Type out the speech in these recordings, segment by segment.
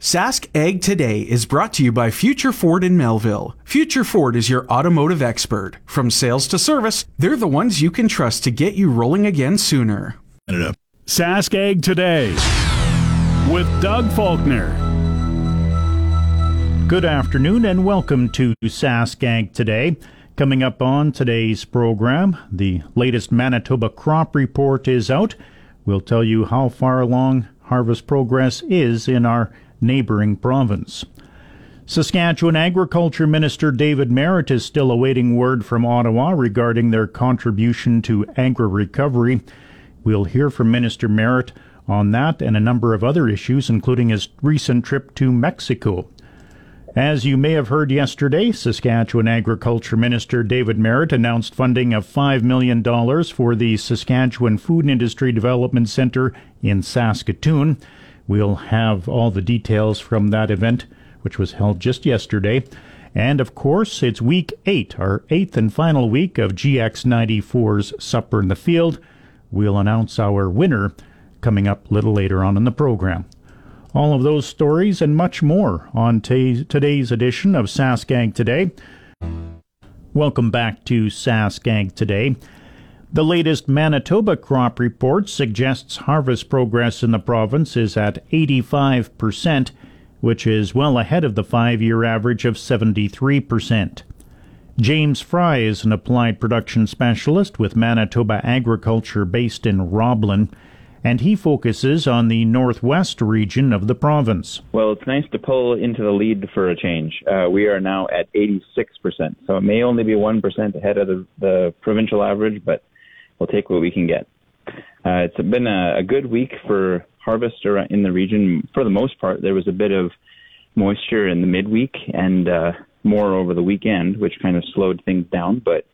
Sask Ag Today is brought to you by Future Ford in Melville. Future Ford is your automotive expert. From sales to service, they're the ones you can trust to get you rolling again sooner. Sask Ag Today with Doug Faulkner. Good afternoon and welcome to Sask Ag Today. Coming up on today's program, the latest Manitoba crop report is out. We'll tell you how far along harvest progress is in our neighboring province. Saskatchewan Agriculture Minister David Marit is still awaiting word from Ottawa regarding their contribution to agri recovery. We'll hear from Minister Marit on that and a number of other issues, including his recent trip to Mexico. As you may have heard yesterday, Saskatchewan Agriculture Minister David Marit announced funding of $5 million for the Saskatchewan Food Industry Development Centre in Saskatoon. We'll have all the details from that event, which was held just yesterday. And of course, it's week eight, our eighth and final week of GX94's Supper in the Field. We'll announce our winner coming up a little later on in the program. All of those stories and much more on t- today's edition of SaskAg Today. Welcome back to SaskAg Today. The latest Manitoba crop report suggests harvest progress in the province is at 85%, which is well ahead of the five year average of 73%. James Fry is an applied production specialist with Manitoba Agriculture based in Roblin, and he focuses on the northwest region of the province. Well, it's nice to pull into the lead for a change. Uh, we are now at 86%, so it may only be 1% ahead of the, the provincial average, but we'll take what we can get. Uh, it's been a, a, good week for harvest in the region. For the most part, there was a bit of moisture in the midweek and uh, more over the weekend, which kind of slowed things down. But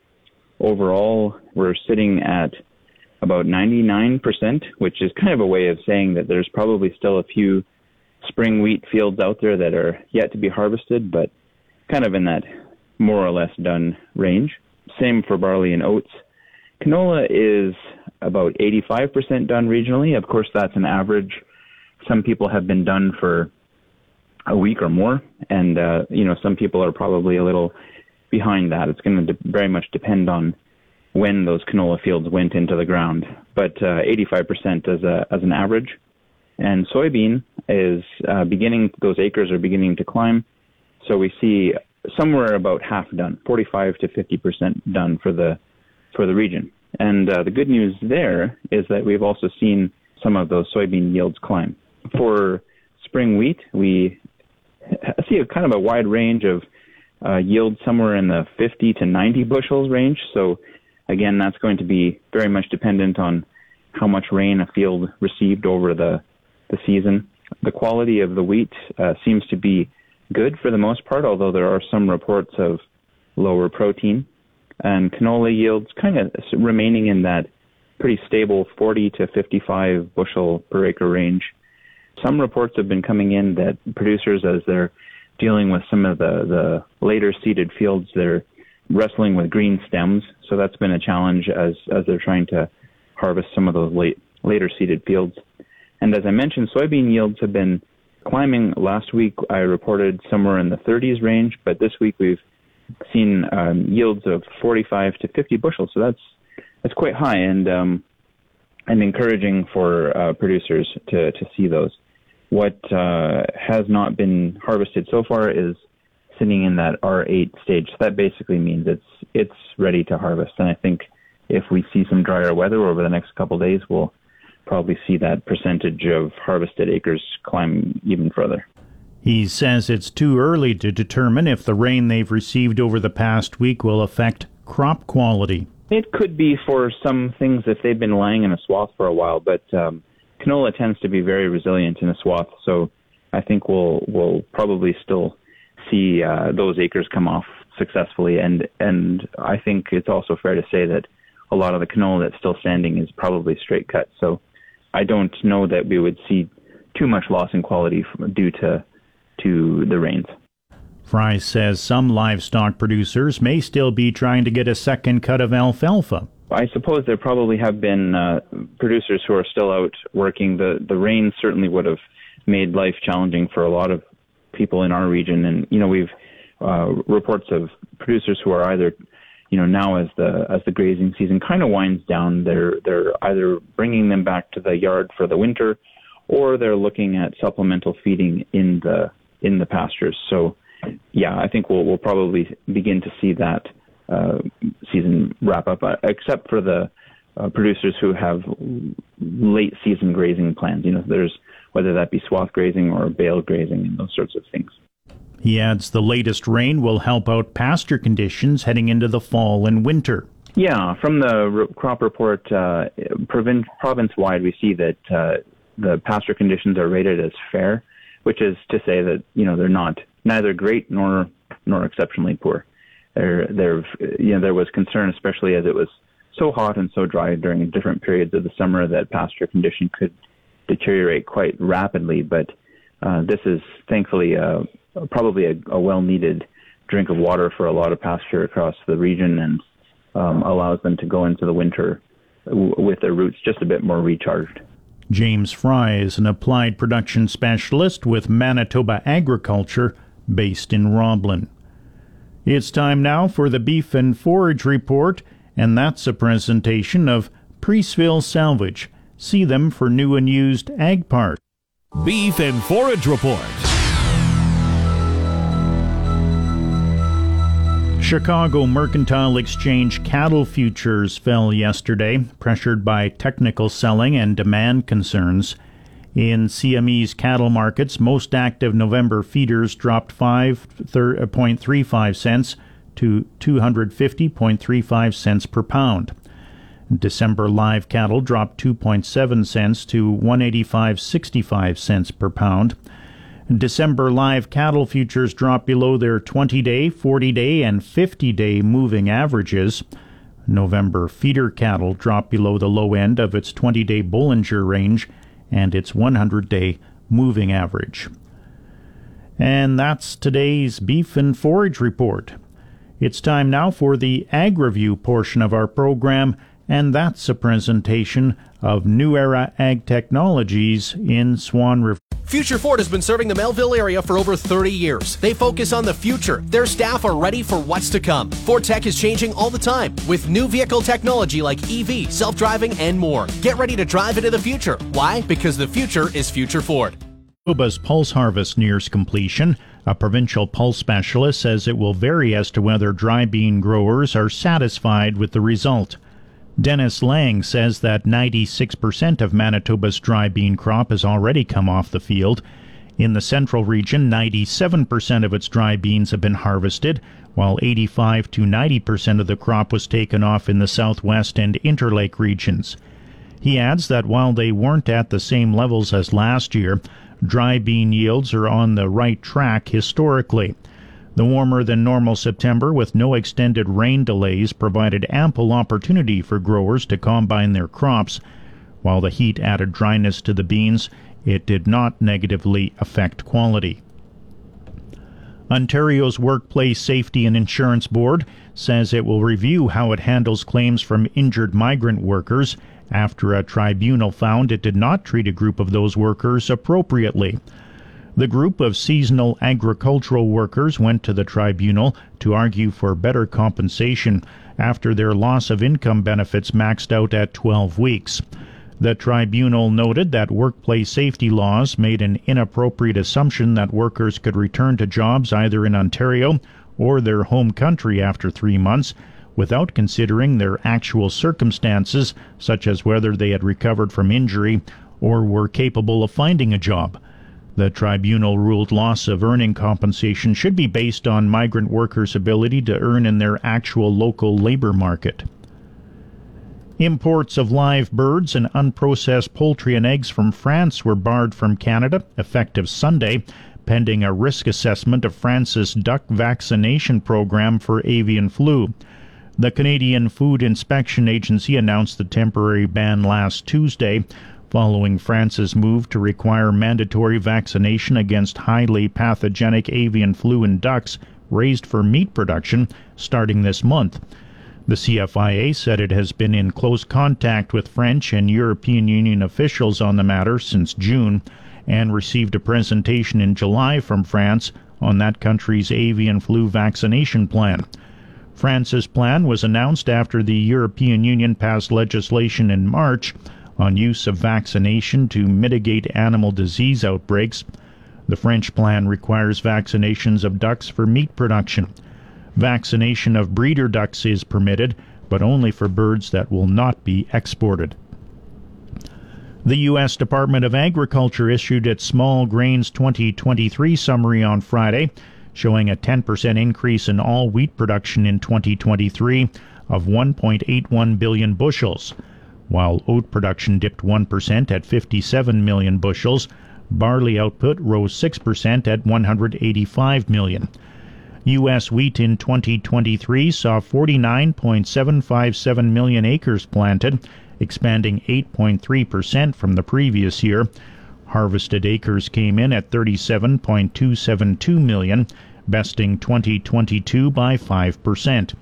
overall, we're sitting at about 99%, which is kind of a way of saying that there's probably still a few spring wheat fields out there that are yet to be harvested, but kind of in that more or less done range. Same for barley and oats. Canola is about 85% done regionally. Of course, that's an average. Some people have been done for a week or more, and uh, you know some people are probably a little behind that. It's going to de- very much depend on when those canola fields went into the ground, but uh, 85% as a as an average. And soybean is uh, beginning; those acres are beginning to climb. So we see somewhere about half done, 45 to 50% done for the for the region. And uh, the good news there is that we've also seen some of those soybean yields climb. For spring wheat, we see a kind of a wide range of uh, yield somewhere in the 50 to 90 bushels range. So again, that's going to be very much dependent on how much rain a field received over the, the season. The quality of the wheat uh, seems to be good for the most part, although there are some reports of lower protein and canola yields kind of remaining in that pretty stable 40 to 55 bushel per acre range. Some reports have been coming in that producers, as they're dealing with some of the, the later seeded fields, they're wrestling with green stems. So that's been a challenge as, as they're trying to harvest some of those late, later seeded fields. And as I mentioned, soybean yields have been climbing. Last week I reported somewhere in the 30s range, but this week we've seen um, yields of 45 to 50 bushels. So that's that's quite high and um, and encouraging for uh, producers to to see those. What uh, has not been harvested so far is sitting in that R8 stage. So that basically means it's it's ready to harvest. And I think if we see some drier weather over the next couple days, we'll probably see that percentage of harvested acres climb even further. He says it's too early to determine if the rain they've received over the past week will affect crop quality. It could be for some things if they've been lying in a swath for a while, but um, canola tends to be very resilient in a swath. So I think we'll we'll probably still see uh, those acres come off successfully, and and I think it's also fair to say that a lot of the canola that's still standing is probably straight cut. So I don't know that we would see too much loss in quality due to to the rains. Fry says some livestock producers may still be trying to get a second cut of alfalfa. I suppose there probably have been uh, producers who are still out working. The the rain certainly would have made life challenging for a lot of people in our region, and you know we've uh, reports of producers who are either you know now as the as the grazing season kind of winds down, they're they're either bringing them back to the yard for the winter, or they're looking at supplemental feeding in the in the pastures. So yeah, I think we'll we'll probably begin to see that uh, season wrap up, uh, except for the uh, producers who have late season grazing plans. You know, there's whether that be swath grazing or bale grazing and those sorts of things. He adds the latest rain will help out pasture conditions heading into the fall and winter. Yeah, from the crop report, uh, province wide, we see that uh, the pasture conditions are rated as fair, which is to say that you know they're not neither great nor nor exceptionally poor. There, there, you know, there was concern, especially as it was so hot and so dry during different periods of the summer, that pasture condition could deteriorate quite rapidly. But uh, this is thankfully uh, probably a, a well-needed drink of water for a lot of pasture across the region, and um, allows them to go into the winter w- with their roots just a bit more recharged. James Fry is an applied production specialist with Manitoba Agriculture based in Roblin. It's time now for the Beef and Forage Report, and that's a presentation of Preeceville Salvage. See them for new and used ag parts. Beef and Forage Report. Chicago Mercantile Exchange cattle futures fell yesterday, pressured by technical selling and demand concerns. In CME's cattle markets, most active November feeders dropped 5.35 uh, cents to 250.35 cents per pound. December live cattle dropped 2.7 cents to 185.65 cents per pound. December live cattle futures dropped below their 20 day, 40 day, and 50 day moving averages. November feeder cattle dropped below the low end of its 20 day Bollinger range and its 100 day moving average. And that's today's Beef and Forage Report. It's time now for the Ag Review portion of our program, and that's a presentation of New Era Ag Technologies in Swan River. Future Ford has been serving the Melville area for over 30 years. They focus on the future. Their staff are ready for what's to come. Ford Tech is changing all the time with new vehicle technology like EV, self driving, and more. Get ready to drive into the future. Why? Because the future is Future Ford. Manitoba's pulse harvest nears completion. A provincial pulse specialist says it will vary as to whether dry bean growers are satisfied with the result. Dennis Lang says that 96% of Manitoba's dry bean crop has already come off the field. In the central region, 97% of its dry beans have been harvested, while 85 to 90% of the crop was taken off in the southwest and interlake regions. He adds that while they weren't at the same levels as last year, dry bean yields are on the right track historically. The warmer than normal September with no extended rain delays provided ample opportunity for growers to combine their crops. While the heat added dryness to the beans, it did not negatively affect quality. Ontario's Workplace Safety and Insurance Board says it will review how it handles claims from injured migrant workers after a tribunal found it did not treat a group of those workers appropriately. The group of seasonal agricultural workers went to the tribunal to argue for better compensation after their loss of income benefits maxed out at 12 weeks. The tribunal noted that workplace safety laws made an inappropriate assumption that workers could return to jobs either in Ontario or their home country after three months without considering their actual circumstances, such as whether they had recovered from injury or were capable of finding a job. The tribunal ruled loss of earning compensation should be based on migrant workers' ability to earn in their actual local labor market. Imports of live birds and unprocessed poultry and eggs from France were barred from Canada effective Sunday, pending a risk assessment of France's duck vaccination program for avian flu. The Canadian Food Inspection Agency announced the temporary ban last Tuesday, following France's move to require mandatory vaccination against highly pathogenic avian flu in ducks raised for meat production starting this month. The CFIA said it has been in close contact with French and European Union officials on the matter since June and received a presentation in July from France on that country's avian flu vaccination plan. France's plan was announced after the European Union passed legislation in March on use of vaccination to mitigate animal disease outbreaks. The French plan requires vaccinations of ducks for meat production. Vaccination of breeder ducks is permitted, but only for birds that will not be exported. The U.S. Department of Agriculture issued its Small Grains 2023 summary on Friday, showing a 10% increase in all wheat production in 2023 of 1.81 billion bushels. While oat production dipped 1% at 57 million bushels, barley output rose 6% at 185 million. U.S. wheat in 2023 saw 49.757 million acres planted, expanding 8.3% from the previous year. Harvested acres came in at 37.272 million, besting 2022 by 5%.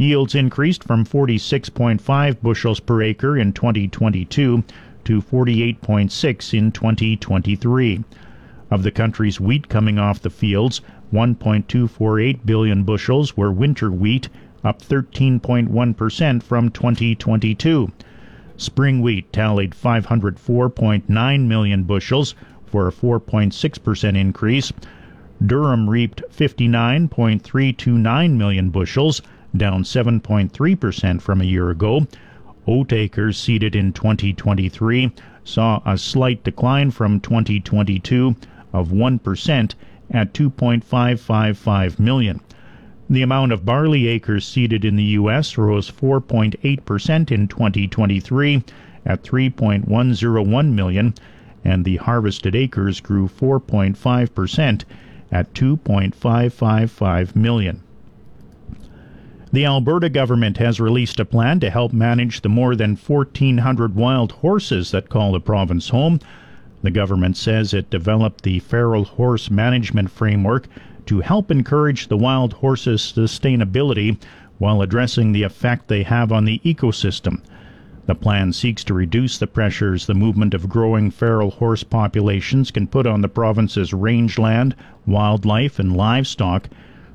Yields increased from 46.5 bushels per acre in 2022 to 48.6 in 2023. Of the country's wheat coming off the fields, 1.248 billion bushels were winter wheat, up 13.1% from 2022. Spring wheat tallied 504.9 million bushels for a 4.6% increase. Durum reaped 59.329 million bushels, down 7.3% from a year ago. Oat acres seeded in 2023 saw a slight decline from 2022 of 1% at 2.555 million. The amount of barley acres seeded in the U.S. rose 4.8% in 2023 at 3.101 million, and the harvested acres grew 4.5% at 2.555 million. The Alberta government has released a plan to help manage the more than 1,400 wild horses that call the province home. The government says it developed the Feral Horse Management Framework to help encourage the wild horses' sustainability while addressing the effect they have on the ecosystem. The plan seeks to reduce the pressures the movement of growing feral horse populations can put on the province's rangeland, wildlife, and livestock.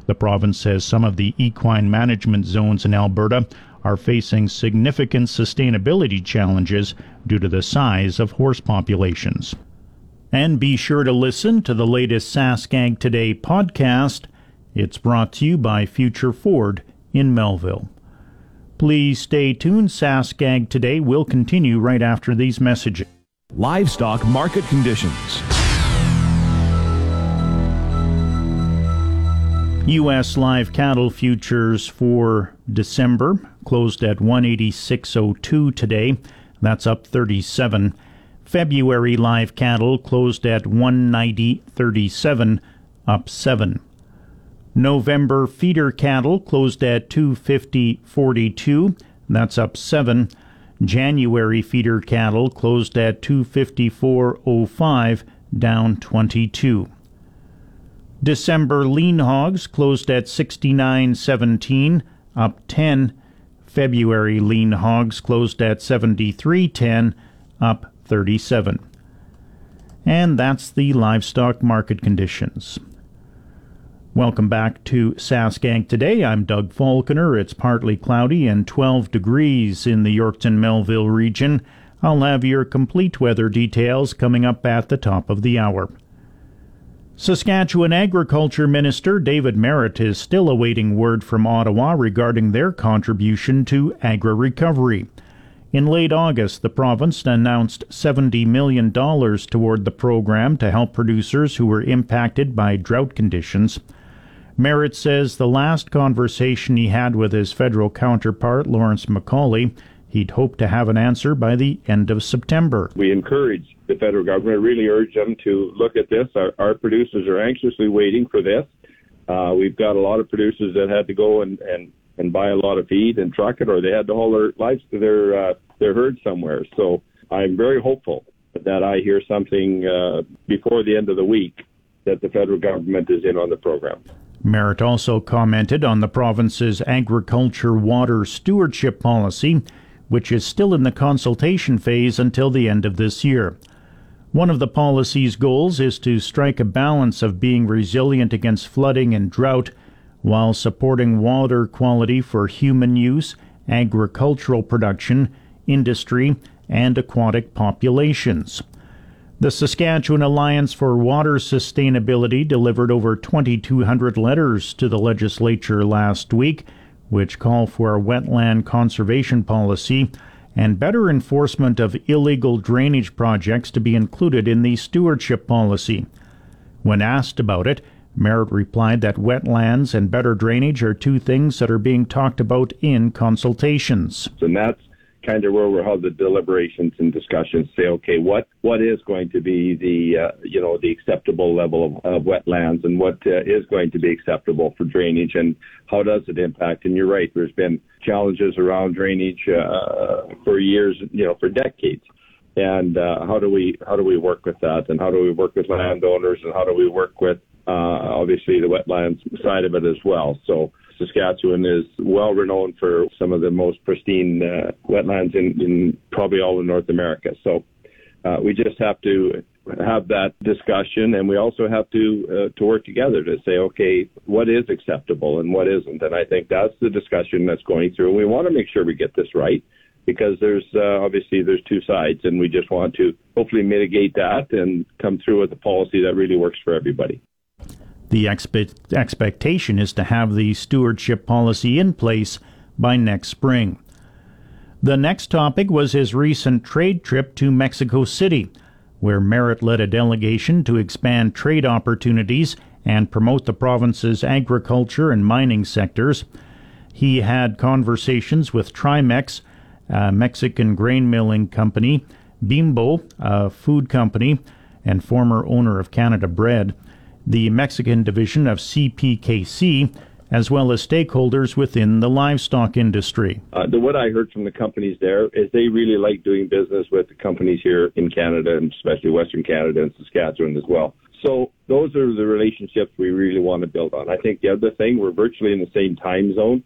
The province says some of the equine management zones in Alberta are facing significant sustainability challenges due to the size of horse populations. And be sure to listen to the latest SaskAg Today podcast. It's brought to you by Future Ford in Melville. Please stay tuned. SaskAg Today will continue right after these messages. Livestock market conditions. U.S. live cattle futures for December closed at 186.02 today. That's up 37. February live cattle closed at 190.37, up 7. November feeder cattle closed at 250.42, that's up 7. January feeder cattle closed at 254.05, down 22. December lean hogs closed at 69.17, up 10. February lean hogs closed at 73.10, up 37. And that's the livestock market conditions. Welcome back to SaskAg Today. I'm Doug Falconer. It's partly cloudy and 12 degrees in the Yorkton Melville region. I'll have your complete weather details coming up at the top of the hour. Saskatchewan Agriculture Minister David Marit is still awaiting word from Ottawa regarding their contribution to agri recovery. In late August, the province announced $70 million toward the program to help producers who were impacted by drought conditions. Marit says the last conversation he had with his federal counterpart, Lawrence MacAulay, He'd hoped to have an answer by the end of September. We encourage the federal government, really urge them to look at this. Our, our producers are anxiously waiting for this. Uh, we've got a lot of producers that had to go and, and, and buy a lot of feed and truck it, or they had to haul their lives to their uh, their herd somewhere. So I'm very hopeful that I hear something uh, before the end of the week that the federal government is in on the program. Marit also commented on the province's agriculture water stewardship policy which is still in the consultation phase until the end of this year. One of the policy's goals is to strike a balance of being resilient against flooding and drought while supporting water quality for human use, agricultural production, industry, and aquatic populations. The Saskatchewan Alliance for Water Sustainability delivered over 2,200 letters to the legislature last week which call for a wetland conservation policy and better enforcement of illegal drainage projects to be included in the stewardship policy. When asked about it, Marit replied that wetlands and better drainage are two things that are being talked about in consultations. And that's kind of where we're held the deliberations and discussions say, okay, what what is going to be the uh, you know the acceptable level of, of wetlands and what uh, is going to be acceptable for drainage and how does it impact? And you're right, there's been challenges around drainage uh, for years, you know, for decades. And uh, how do we how do we work with that? And how do we work with landowners? And how do we work with uh, obviously the wetlands side of it as well? So Saskatchewan is well renowned for some of the most pristine uh, wetlands in, in, probably all of North America. So uh, we just have to have that discussion, and we also have to uh, to work together to say, okay, what is acceptable and what isn't. And I think that's the discussion that's going through. And we want to make sure we get this right because there's uh, obviously there's two sides, and we just want to hopefully mitigate that and come through with a policy that really works for everybody. The expe- expectation is to have the stewardship policy in place by next spring. The next topic was his recent trade trip to Mexico City, where Marit led a delegation to expand trade opportunities and promote the province's agriculture and mining sectors. He had conversations with Trimex, a Mexican grain milling company, Bimbo, a food company, and former owner of Canada Bread the Mexican division of CPKC, as well as stakeholders within the livestock industry. Uh, the, what I heard from the companies there is they really like doing business with the companies here in Canada, and especially Western Canada and Saskatchewan as well. So those are the relationships we really want to build on. I think the other thing, we're virtually in the same time zone.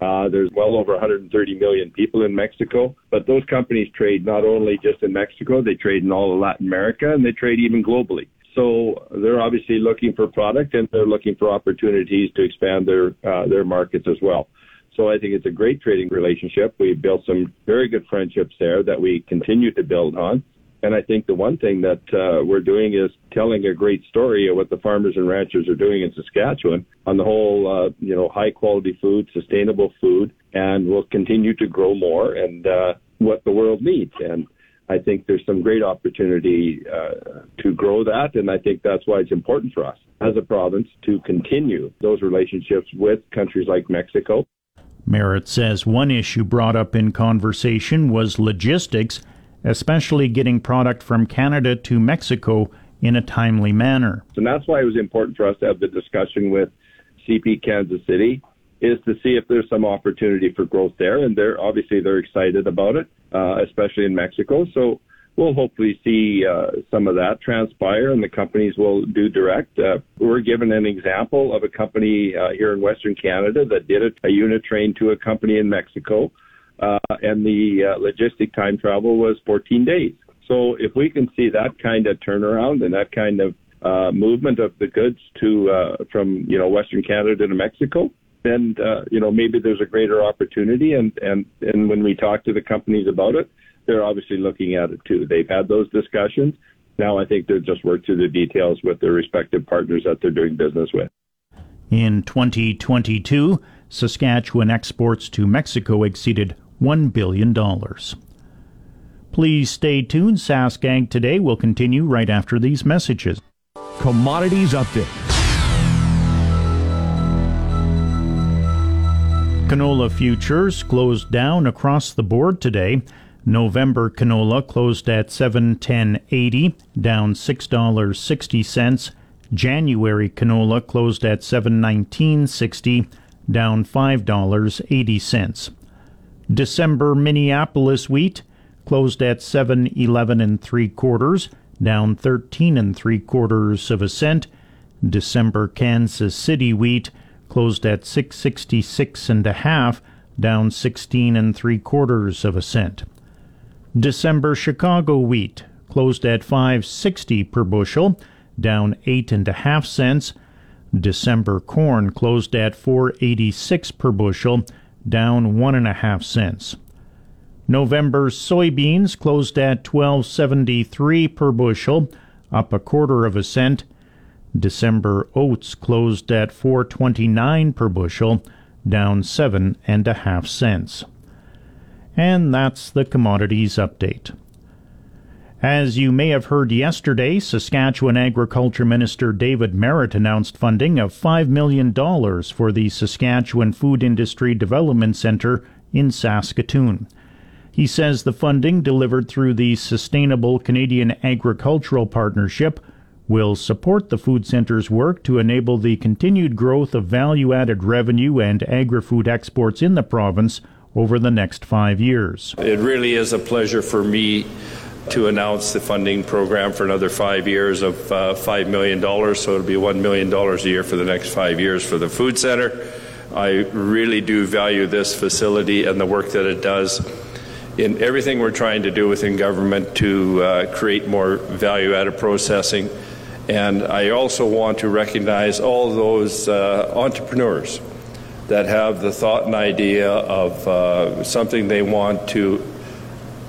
Uh, there's well over 130 million people in Mexico, but those companies trade not only just in Mexico, they trade in all of Latin America and they trade even globally. So they're obviously looking for product and they're looking for opportunities to expand their uh, their markets as well. So I think it's a great trading relationship. We've built some very good friendships there that we continue to build on. And I think the one thing that uh, we're doing is telling a great story of what the farmers and ranchers are doing in Saskatchewan on the whole, uh, you know, high quality food, sustainable food, and we'll continue to grow more and uh, what the world needs. And I think there's some great opportunity uh, to grow that, and I think that's why it's important for us as a province to continue those relationships with countries like Mexico. Marit says one issue brought up in conversation was logistics, especially getting product from Canada to Mexico in a timely manner. And that's why it was important for us to have the discussion with CP Kansas City is to see if there's some opportunity for growth there. And they're obviously they're excited about it, especially in Mexico. So we'll hopefully see uh, some of that transpire, and the companies will do direct. Uh, we're given an example of a company uh, here in Western Canada that did a, a unit train to a company in Mexico, uh, and the uh, logistic time travel was 14 days. So if we can see that kind of turnaround and that kind of uh, movement of the goods to uh, from you know Western Canada to Mexico, then uh, you know maybe there's a greater opportunity. And and and when we talk to the companies about it, they're obviously looking at it too. They've had those discussions. Now I think they're just work through the details with their respective partners that they're doing business with. In 2022, Saskatchewan exports to Mexico exceeded $1 billion. Please stay tuned. SaskAg Today will continue right after these messages. Commodities Update. Canola futures closed down across the board today. November canola closed at 710.80, down $6.60. January canola closed at 719.60, down $5.80. December Minneapolis wheat closed at 711 and 3 quarters, down 13 and 3 quarters of a cent. December Kansas City wheat closed at 666 and a half, down 16 and 3 quarters of a cent. December Chicago wheat closed at 560 per bushel, down 8 and a half cents. December corn closed at 486 per bushel, down one and a half cents. November soybeans closed at 1273 per bushel, up a quarter of a cent. December oats closed at 429 per bushel, down seven and a half cents. And that's the commodities update. As you may have heard yesterday, Saskatchewan Agriculture Minister David Marit announced funding of $5 million for the Saskatchewan Food Industry Development Centre in Saskatoon. He says the funding delivered through the Sustainable Canadian Agricultural Partnership will support the food center's work to enable the continued growth of value added revenue and agri food exports in the province over the next five years. It really is a pleasure for me to announce the funding program for another five years of uh, $5 million. So it'll be $1 million a year for the next five years for the food center. I really do value this facility and the work that it does in everything we're trying to do within government to uh, create more value added processing and I also want to recognize all those uh, entrepreneurs that have the thought and idea of uh, something they want to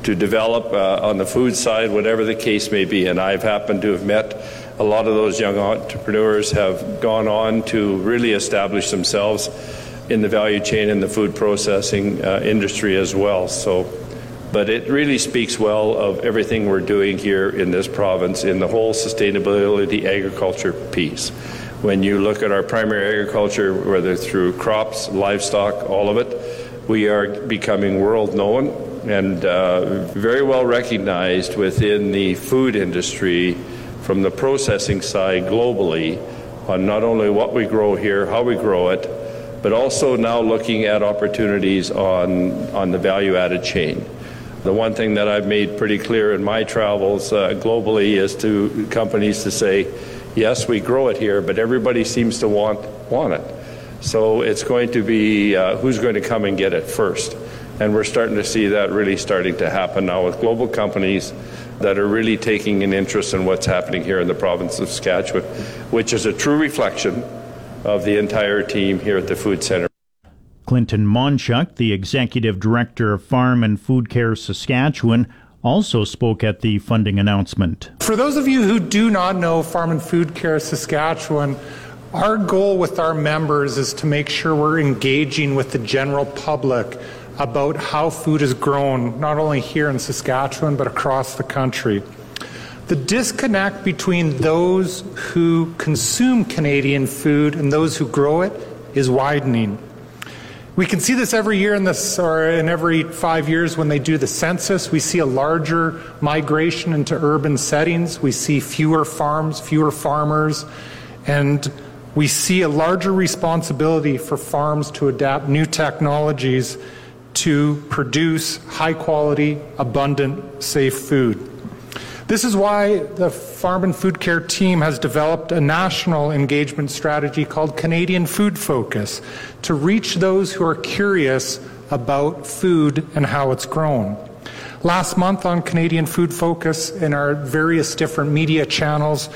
to develop uh, on the food side, whatever the case may be. And I've happened to have met a lot of those young entrepreneurs have gone on to really establish themselves in the value chain in the food processing uh, industry as well. So but it really speaks well of everything we're doing here in this province in the whole sustainability agriculture piece. When you look at our primary agriculture, whether through crops, livestock, all of it, we are becoming world known and uh, very well recognized within the food industry from the processing side globally on not only what we grow here, how we grow it, but also now looking at opportunities on, on the value added chain. The one thing that I've made pretty clear in my travels uh, globally is to companies to say, yes, we grow it here, but everybody seems to want want it. So it's going to be uh, who's going to come and get it first. And we're starting to see that really starting to happen now with global companies that are really taking an interest in what's happening here in the province of Saskatchewan, which is a true reflection of the entire team here at the Food Centre. Clinton Monchuk, the executive director of Farm and Food Care Saskatchewan, also spoke at the funding announcement. For those of you who do not know Farm and Food Care Saskatchewan, our goal with our members is to make sure we're engaging with the general public about how food is grown, not only here in Saskatchewan, but across the country. The disconnect between those who consume Canadian food and those who grow it is widening. We can see this every year in this, or in every five years when they do the census. We see a larger migration into urban settings. We see fewer farms, fewer farmers, and we see a larger responsibility for farms to adapt new technologies to produce high quality, abundant, safe food. This is why the Farm and Food Care team has developed a national engagement strategy called Canadian Food Focus to reach those who are curious about food and how it's grown. Last month on Canadian Food Focus in our various different media channels,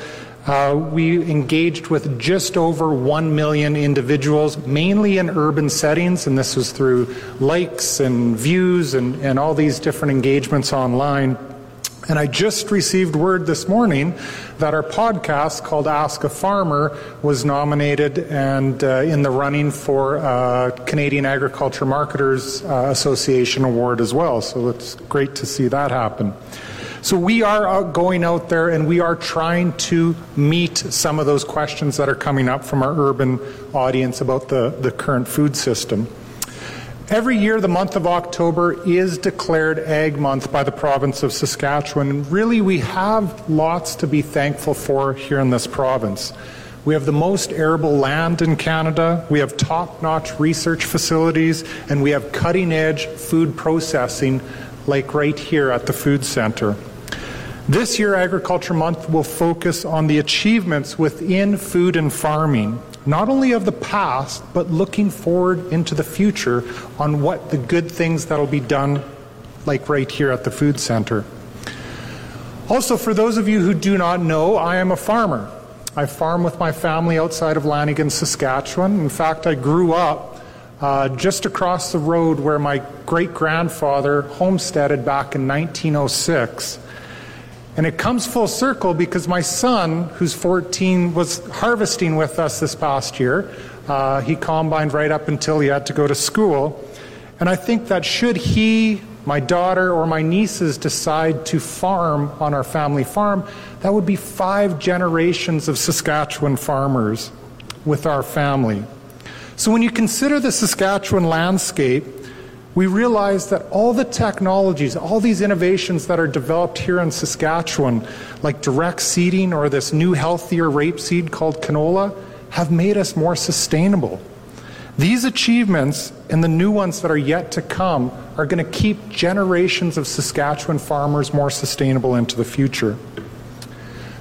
uh, we engaged with just over 1 million individuals, mainly in urban settings, and this was through likes and views and, and all these different engagements online. And I just received word this morning that our podcast called Ask a Farmer was nominated and uh, in the running for uh, Canadian Agriculture Marketers uh, Association award as well. So it's great to see that happen. So we are going out there and we are trying to meet some of those questions that are coming up from our urban audience about the, the current food system. Every year, the month of October is declared Ag Month by the province of Saskatchewan. And really, we have lots to be thankful for here in this province. We have the most arable land in Canada, we have top notch research facilities, and we have cutting edge food processing, like right here at the Food Centre. This year, Agriculture Month will focus on the achievements within food and farming, not only of the past, but looking forward into the future on what the good things that'll be done, like right here at the Food Centre. Also, for those of you who do not know, I am a farmer. I farm with my family outside of Lanigan, Saskatchewan. In fact, I grew up uh, just across the road where my great grandfather homesteaded back in 1906. And it comes full circle because my son, who's 14, was harvesting with us this past year. Uh, he combined right up until he had to go to school. And I think that should he, my daughter, or my nieces decide to farm on our family farm, that would be five generations of Saskatchewan farmers with our family. So when you consider the Saskatchewan landscape, we realize that all the technologies, all these innovations that are developed here in Saskatchewan, like direct seeding or this new healthier rapeseed called canola, have made us more sustainable. These achievements and the new ones that are yet to come are going to keep generations of Saskatchewan farmers more sustainable into the future.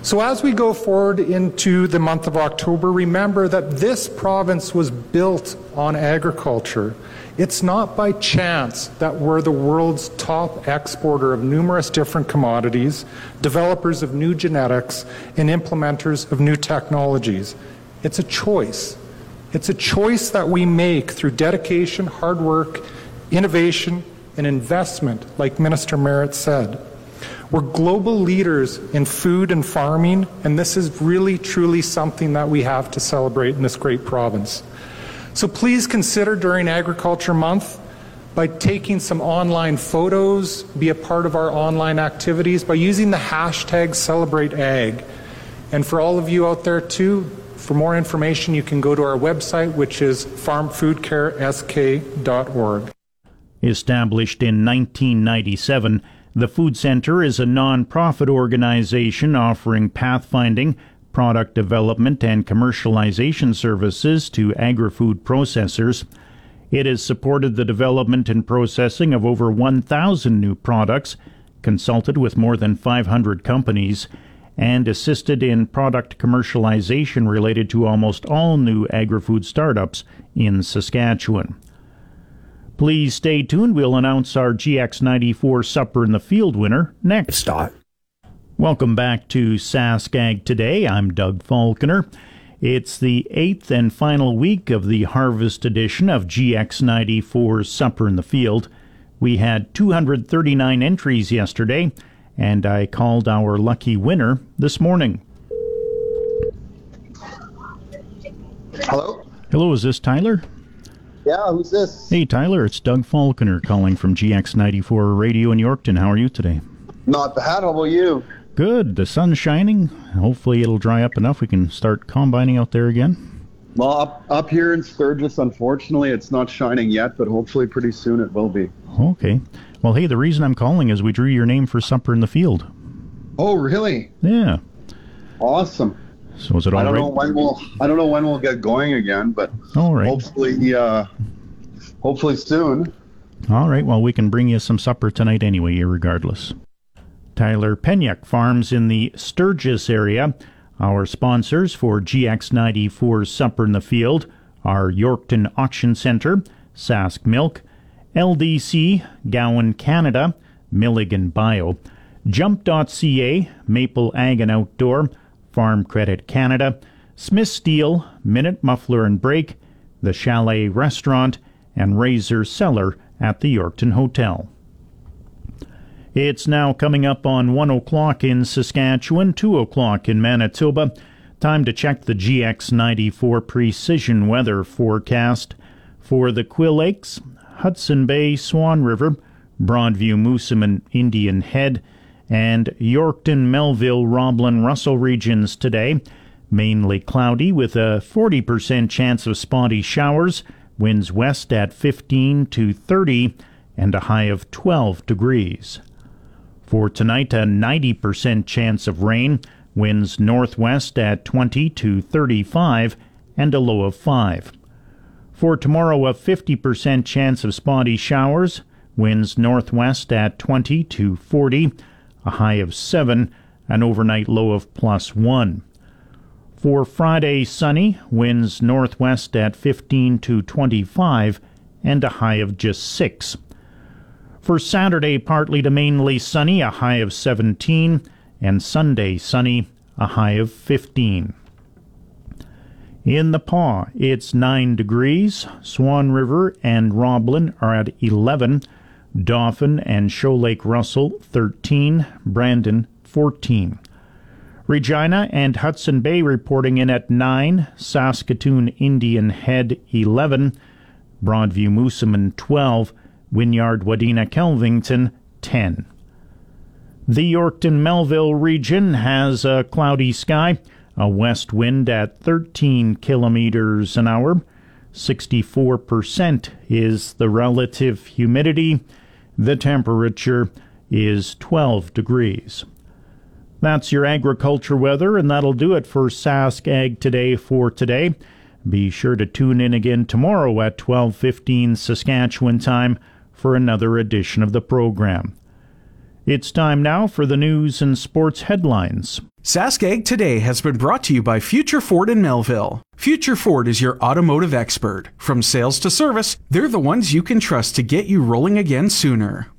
So, as we go forward into the month of October, remember that this province was built on agriculture. It's not by chance that we're the world's top exporter of numerous different commodities, developers of new genetics, and implementers of new technologies. It's a choice. It's a choice that we make through dedication, hard work, innovation, and investment, like Minister Marit said. We're global leaders in food and farming, and this is really, truly something that we have to celebrate in this great province. So please consider during Agriculture Month by taking some online photos, be a part of our online activities by using the hashtag CelebrateAg. And for all of you out there too, for more information, you can go to our website, which is farmfoodcaresk.org. Established in 1997, the Food Center is a non-profit organization offering pathfinding, product development and commercialization services to agri-food processors. It has supported the development and processing of over 1,000 new products, consulted with more than 500 companies, and assisted in product commercialization related to almost all new agri-food startups in Saskatchewan. Please stay tuned. We'll announce our GX94 Supper in the Field winner next. Stop. Welcome back to SaskAg Today. I'm Doug Falconer. It's the eighth and final week of the harvest edition of GX94 Supper in the Field. We had 239 entries yesterday, and I called our lucky winner this morning. Hello? Hello, is this Tyler? Yeah, who's this? Hey, Tyler, it's Doug Falconer calling from GX94 Radio in Yorkton. How are you today? Not bad. How about you? Good. The sun's shining. Hopefully, it'll dry up enough we can start combining out there again. Well, up, up here in Sturgis, unfortunately, it's not shining yet, but hopefully, pretty soon it will be. Okay. Well, hey, the reason I'm calling is we drew your name for supper in the field. Oh, really? Yeah. Awesome. So is it all I don't right? know when we'll. I don't know when we'll get going again, but all right. hopefully, uh, hopefully soon. All right. Well, we can bring you some supper tonight anyway, regardless. Tyler Penyuk farms in the Sturgis area. Our sponsors for GX94 Supper in the Field are Yorkton Auction Centre, Sask Milk, LDC, Gowan Canada, Milligan Bio, Jump.ca, Maple Ag and Outdoor, Farm Credit Canada, Smith Steel, Minute Muffler and Brake, the Chalet Restaurant, and Razor Cellar at the Yorkton Hotel. It's now coming up on 1 o'clock in Saskatchewan, 2 o'clock in Manitoba. Time to check the GX94 precision weather forecast for the Quill Lakes, Hudson Bay, Swan River, Broadview, Moosomin, Indian Head, and Yorkton, Melville, Roblin, Russell regions today. Mainly cloudy with a 40% chance of spotty showers, winds west at 15 to 30, and a high of 12 degrees. For tonight, a 90% chance of rain, winds northwest at 20 to 35, and a low of 5. For tomorrow, a 50% chance of spotty showers, winds northwest at 20 to 40, a high of 7, an overnight low of plus 1. For Friday, sunny, winds northwest at 15 to 25, and a high of just 6. For Saturday, partly to mainly sunny, a high of 17, and Sunday, sunny, a high of 15. In the Pas, it's 9 degrees. Swan River and Roblin are at 11. Dauphin and Shoal Lake Russell, 13. Brandon, 14. Regina and Hudson Bay reporting in at 9, Saskatoon Indian Head 11, Broadview Moosomin 12, Wynyard Wadena Kelvington 10. The Yorkton Melville region has a cloudy sky, a west wind at 13 kilometers an hour. 64% is the relative humidity. The temperature is 12 degrees. That's your agriculture weather, and that'll do it for Sask Ag Today for today. Be sure to tune in again tomorrow at 12:15 Saskatchewan time for another edition of the program. It's time now for the news and sports headlines. Sask Ag Today has been brought to you by Future Ford in Melville. Future Ford is your automotive expert. From sales to service, they're the ones you can trust to get you rolling again sooner.